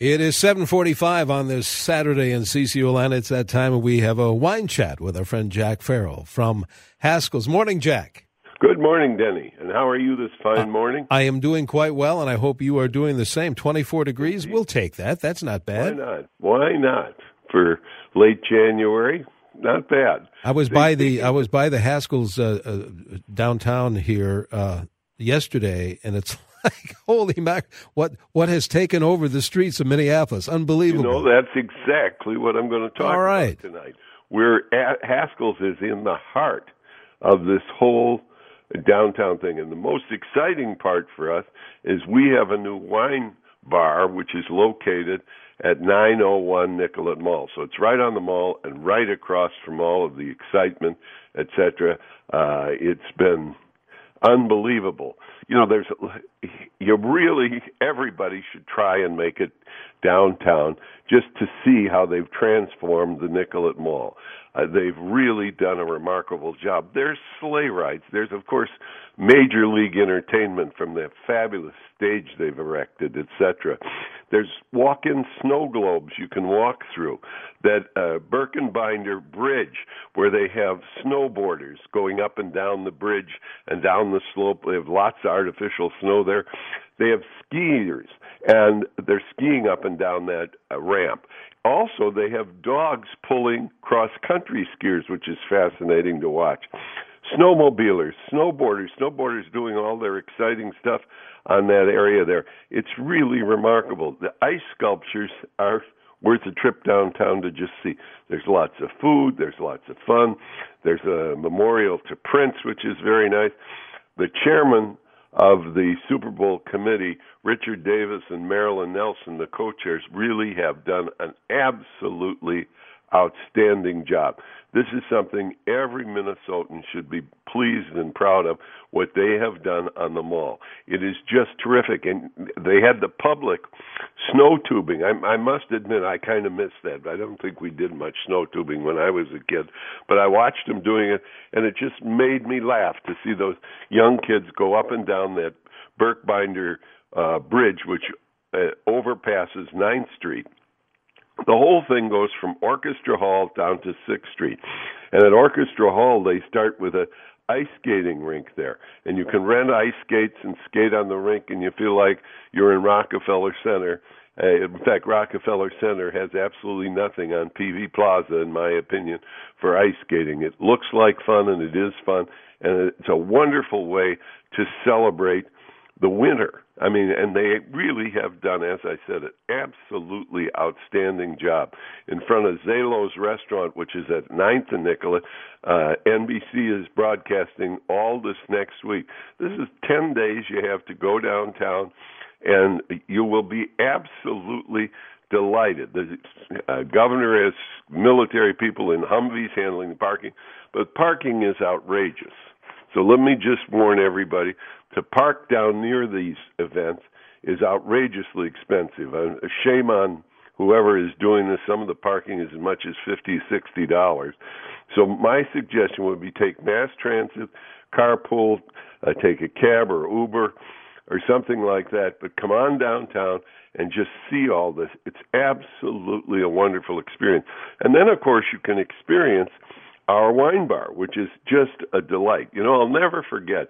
It is 745 on this Saturday in CCO It's that time we have a wine chat with our friend Jack Farrell from Haskell's. Morning, Jack. Good morning, Denny. And how are you this fine morning? I am doing quite well, and I hope you are doing the same. 24 degrees, we'll take that. That's not bad. Why not? Why not? For late January, not bad. I was by the I was by the Haskell's uh, uh, downtown here uh, yesterday, and it's like, holy mac, what what has taken over the streets of Minneapolis? Unbelievable. You know, that's exactly what I'm going to talk All right. about tonight. We're Haskell's is in the heart of this whole downtown thing, and the most exciting part for us is we have a new wine bar which is located at 901 Nicollet Mall. So it's right on the mall and right across from all of the excitement, etc. Uh, it's been unbelievable. You know, there's you really everybody should try and make it downtown just to see how they've transformed the Nicollet Mall. Uh, they've really done a remarkable job. There's sleigh rides. There's of course major league entertainment from the fabulous stage they've erected, etc. There's walk-in snow globes you can walk through. That uh, Birkebeiner Bridge, where they have snowboarders going up and down the bridge and down the slope. They have lots of artificial snow there. They have skiers, and they're skiing up and down that uh, ramp. Also, they have dogs pulling cross-country skiers, which is fascinating to watch snowmobilers, snowboarders, snowboarders doing all their exciting stuff on that area there. It's really remarkable. The ice sculptures are worth a trip downtown to just see. There's lots of food, there's lots of fun. There's a memorial to Prince, which is very nice. The chairman of the Super Bowl committee, Richard Davis and Marilyn Nelson, the co-chairs, really have done an absolutely outstanding job. This is something every Minnesotan should be pleased and proud of what they have done on the mall. It is just terrific, and they had the public snow tubing. I, I must admit, I kind of missed that. I don't think we did much snow tubing when I was a kid, but I watched them doing it, and it just made me laugh to see those young kids go up and down that Birkebeiner uh, bridge, which uh, overpasses Ninth Street the whole thing goes from Orchestra Hall down to Sixth Street, and at Orchestra Hall they start with a ice skating rink there, and you can rent ice skates and skate on the rink, and you feel like you're in Rockefeller Center. Uh, in fact, Rockefeller Center has absolutely nothing on Peavey Plaza, in my opinion, for ice skating. It looks like fun, and it is fun, and it's a wonderful way to celebrate the winter. I mean, and they really have done, as I said, an absolutely outstanding job. In front of Zelo's restaurant, which is at 9th and Nicollet, uh, NBC is broadcasting all this next week. This is 10 days you have to go downtown, and you will be absolutely delighted. The uh, governor has military people in Humvees handling the parking, but parking is outrageous. So let me just warn everybody to park down near these events is outrageously expensive. Uh, shame on whoever is doing this. Some of the parking is as much as fifty, sixty dollars. So my suggestion would be take mass transit, carpool, uh, take a cab or Uber or something like that. But come on downtown and just see all this. It's absolutely a wonderful experience. And then, of course, you can experience our wine bar, which is just a delight. You know, I'll never forget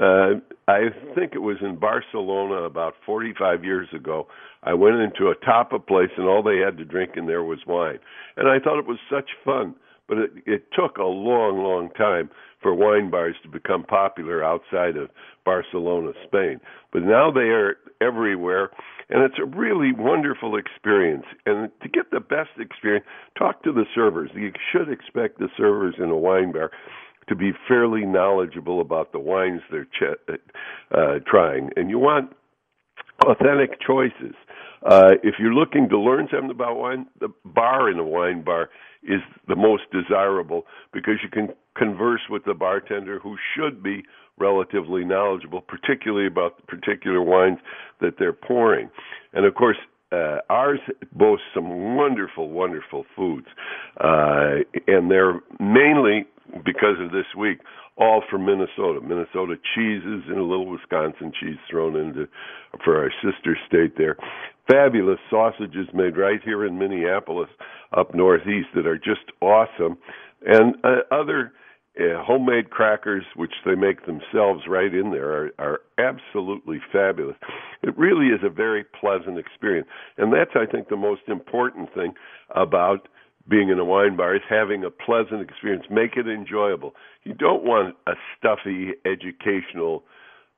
uh, I think it was in Barcelona about 45 years ago. I went into a tapa place and all they had to drink in there was wine. And I thought it was such fun, but it, it took a long, long time for wine bars to become popular outside of Barcelona, Spain. But now they are everywhere, and it's a really wonderful experience. And to get the best experience, talk to the servers. You should expect the servers in a wine bar to be fairly knowledgeable about the wines they're ch- uh, trying, and you want authentic choices. Uh, if you're looking to learn something about wine, the bar in a wine bar is the most desirable because you can converse with the bartender who should be relatively knowledgeable, particularly about the particular wines that they're pouring. And of course, uh, ours boasts some wonderful, wonderful foods, uh, and they're mainly because of this week all from Minnesota. Minnesota cheeses and a little Wisconsin cheese thrown into for our sister state there. Fabulous sausages made right here in Minneapolis, up northeast, that are just awesome, and uh, other uh, homemade crackers, which they make themselves right in there, are, are absolutely fabulous. It really is a very pleasant experience, and that's, I think, the most important thing about being in a wine bar is having a pleasant experience. Make it enjoyable. You don't want a stuffy educational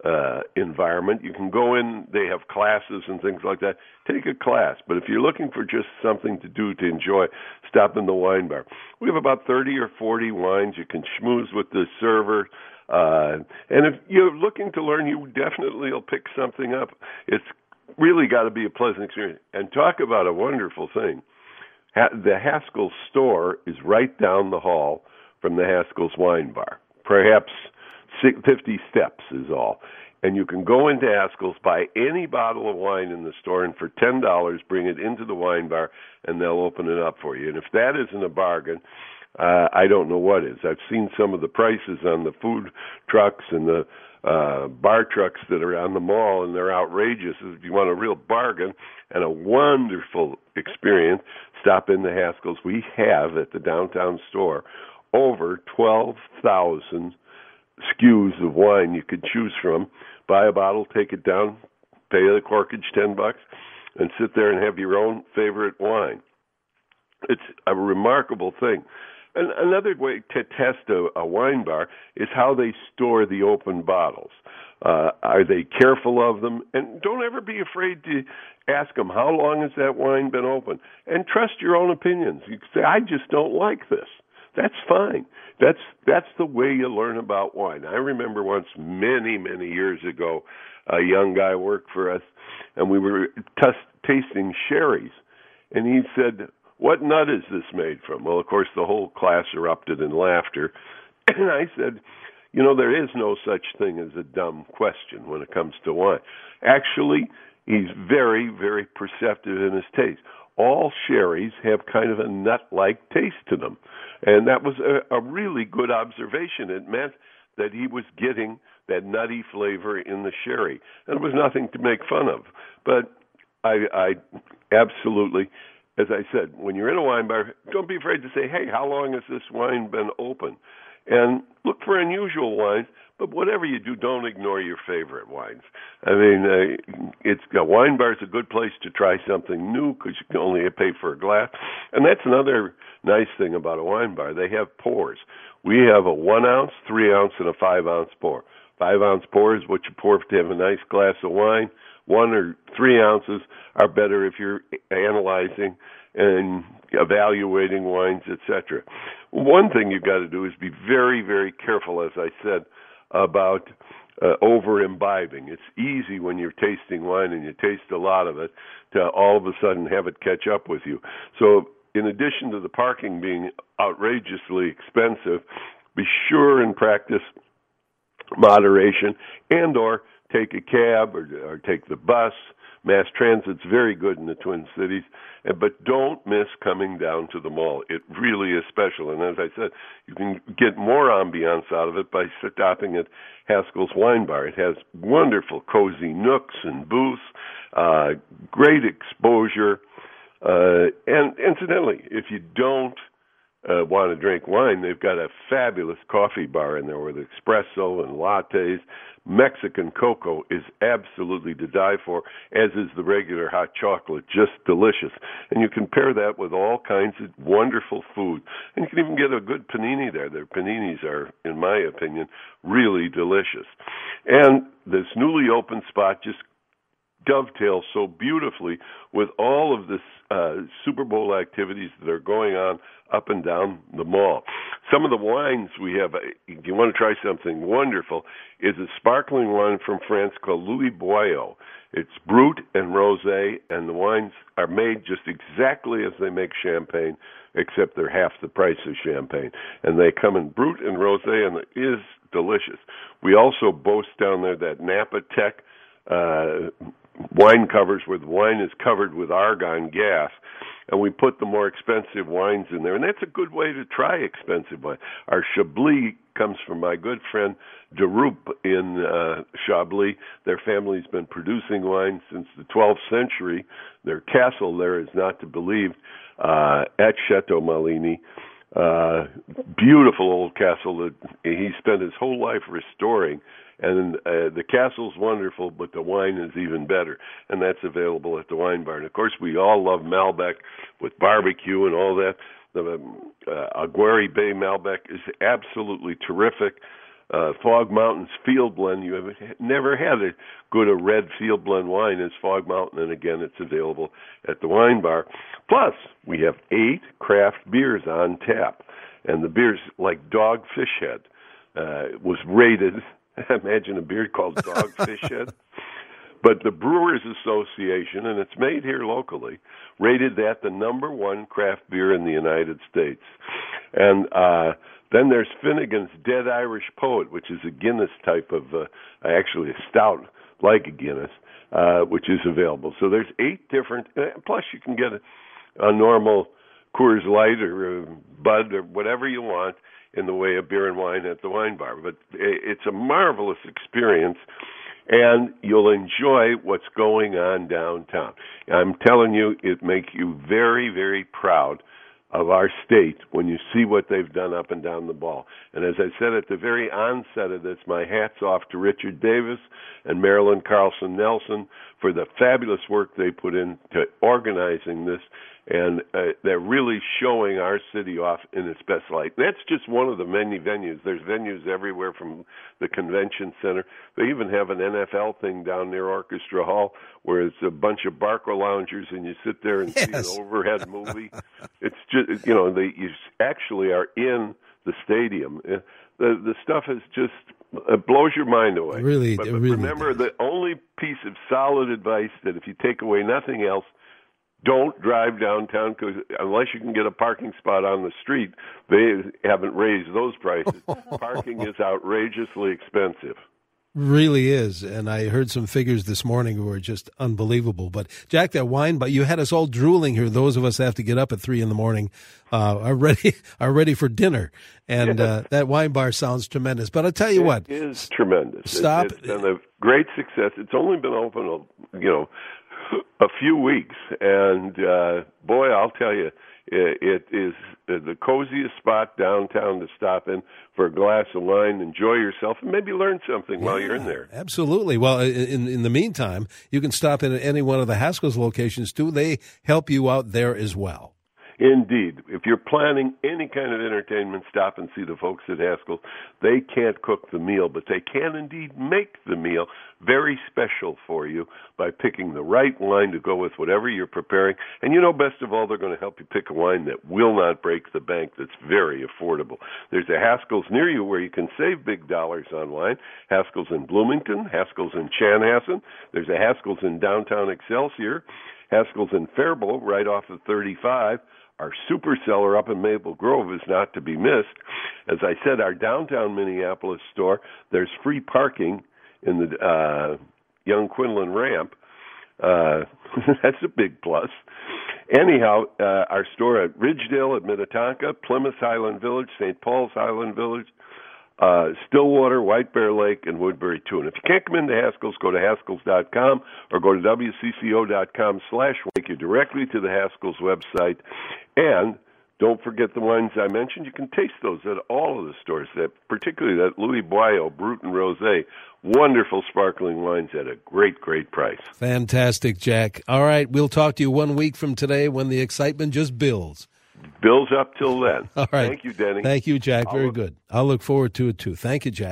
uh, environment. You can go in, they have classes and things like that. Take a class. But if you're looking for just something to do to enjoy, stop in the wine bar. We have about 30 or 40 wines. You can schmooze with the server. Uh, and if you're looking to learn, you definitely will pick something up. It's really got to be a pleasant experience. And talk about a wonderful thing. The Haskell store is right down the hall from the Haskell's Wine Bar. Perhaps 50 steps is all. And you can go into Haskell's, buy any bottle of wine in the store, and for $10, bring it into the wine bar, and they'll open it up for you. And if that isn't a bargain, uh, I don't know what is. I've seen some of the prices on the food trucks and the uh, bar trucks that are on the mall, and they're outrageous. If you want a real bargain and a wonderful experience, stop in the Haskell's. We have at the downtown store over 12,000 SKUs of wine you could choose from. Buy a bottle, take it down, pay the corkage ten bucks, and sit there and have your own favorite wine. It's a remarkable thing. And another way to test a, a wine bar is how they store the open bottles. Uh, are they careful of them? And don't ever be afraid to ask them how long has that wine been open, and trust your own opinions. You say, "I just don't like this." That's fine. That's that's the way you learn about wine. I remember once many many years ago, a young guy worked for us, and we were t- tasting sherries, and he said, "What nut is this made from?" Well, of course, the whole class erupted in laughter, and I said. You know, there is no such thing as a dumb question when it comes to wine. Actually, he's very, very perceptive in his taste all sherries have kind of a nut like taste to them. And that was a, a really good observation. It meant that he was getting that nutty flavor in the sherry. And it was nothing to make fun of. But I, I absolutely, as I said, when you're in a wine bar, don't be afraid to say, hey, how long has this wine been open? And look for unusual wines but whatever you do, don't ignore your favorite wines. I mean, uh, it's a wine bar is a good place to try something new because you can only pay for a glass, and that's another nice thing about a wine bar. They have pours. We have a one ounce, three ounce, and a five ounce pour. Five ounce pour is what you pour to have a nice glass of wine. One or three ounces are better if you're analyzing and evaluating wines, etc. One thing you've got to do is be very, very careful, as I said, about uh, over imbibing. It's easy when you're tasting wine and you taste a lot of it to all of a sudden have it catch up with you. So, in addition to the parking being outrageously expensive, be sure and practice moderation and or take a cab or, or take the bus Mass transit's very good in the Twin Cities, but don't miss coming down to the mall. It really is special. And as I said, you can get more ambiance out of it by stopping at Haskell's Wine Bar. It has wonderful, cozy nooks and booths, uh, great exposure. Uh, and incidentally, if you don't uh, want to drink wine, they've got a fabulous coffee bar in there with espresso and lattes. Mexican cocoa is absolutely to die for, as is the regular hot chocolate, just delicious. And you can pair that with all kinds of wonderful food. And you can even get a good panini there. Their paninis are, in my opinion, really delicious. And this newly opened spot just dovetails so beautifully with all of this uh, Super Bowl activities that are going on up and down the mall. Some of the wines we have, if you want to try something wonderful, is a sparkling wine from France called Louis Bouillot. It's brut and rosé, and the wines are made just exactly as they make champagne, except they're half the price of champagne. And they come in brut and rosé, and it is delicious. We also boast down there that Napa Tech uh, wine covers where the wine is covered with argon gas and we put the more expensive wines in there and that's a good way to try expensive wine our chablis comes from my good friend Durup in uh, Chablis. Their family's been producing wine since the 12th century. Their castle there is not to believe uh, at Chateau Maligny. Uh, beautiful old castle that he spent his whole life restoring and uh, the castle's wonderful, but the wine is even better, and that's available at the wine bar. And of course, we all love Malbec with barbecue and all that. The um, uh, Aguirre Bay Malbec is absolutely terrific. Uh, Fog Mountain's Field Blend, you have never had a good a red Field Blend wine as Fog Mountain, and again, it's available at the wine bar. Plus, we have eight craft beers on tap, and the beers like Dogfish Head uh, was rated Imagine a beer called Dogfish Head. But the Brewers Association, and it's made here locally, rated that the number one craft beer in the United States. And uh, then there's Finnegan's Dead Irish Poet, which is a Guinness type of, uh, actually a stout like a Guinness, uh, which is available. So there's eight different. Uh, plus, you can get a, a normal Coors Light or Bud or whatever you want in the way of beer and wine at the wine bar. But it's a marvelous experience, and you'll enjoy what's going on downtown. I'm telling you, it makes you very, very proud of our state when you see what they've done up and down the ball. And as I said at the very onset of this, my hat's off to Richard Davis and Marilyn Carlson Nelson for the fabulous work they put into organizing this and uh, they're really showing our city off in its best light. That's just one of the many venues. There's venues everywhere from the convention center. They even have an NFL thing down near Orchestra Hall where it's a bunch of Barca loungers and you sit there and yes. see an overhead movie. it's just you know they you actually are in the stadium. Uh, the the stuff is just it blows your mind away. Really, but, but really remember does. the only piece of solid advice that if you take away nothing else don't drive downtown because unless you can get a parking spot on the street, they haven't raised those prices. Parking is outrageously expensive. Really is, and I heard some figures this morning who were just unbelievable. But Jack, that wine, but you had us all drooling here. Those of us that have to get up at three in the morning uh, are ready are ready for dinner, and uh, that wine bar sounds tremendous. But I'll tell you it what, it is tremendous. Stop. It, it's been a great success. It's only been open, you know, a few weeks, and uh, boy, I'll tell you, it, it is the the coziest spot downtown to stop in for a glass of wine, enjoy yourself, and maybe learn something yeah, while you're in there. Absolutely. Well, in in the meantime, you can stop in at any one of the Haskell's locations too. They help you out there as well. Indeed. If you're planning any kind of entertainment, stop and see the folks at Haskell. They can't cook the meal, but they can indeed make the meal very special for you by picking the right wine to go with whatever you're preparing. And you know, best of all, they're going to help you pick a wine that will not break the bank, that's very affordable. There's a Haskell's near you where you can save big dollars on wine. Haskell's in Bloomington, Haskell's in Chanhassen. There's a Haskell's in downtown Excelsior. Haskell's in Faribault, right off of 35. Our super seller up in Maple Grove is not to be missed. As I said, our downtown Minneapolis store, there's free parking in the uh, Young Quinlan ramp. Uh, that's a big plus. Anyhow, uh, our store at Ridgedale at Minnetonka, Plymouth Island Village, St. Paul's Highland Village, uh, Stillwater, White Bear Lake, and Woodbury too. And if you can't come into Haskell's, go to Haskells.com or go to WCCO.com slash take you directly to the Haskell's website. And don't forget the wines I mentioned. You can taste those at all of the stores, that particularly that Louis Bouillot Brut and Rosé. Wonderful sparkling wines at a great, great price. Fantastic, Jack. All right, we'll talk to you one week from today when the excitement just builds. Bills up till then. All right. Thank you, Denny. Thank you, Jack. Very good. I'll look forward to it too. Thank you, Jack.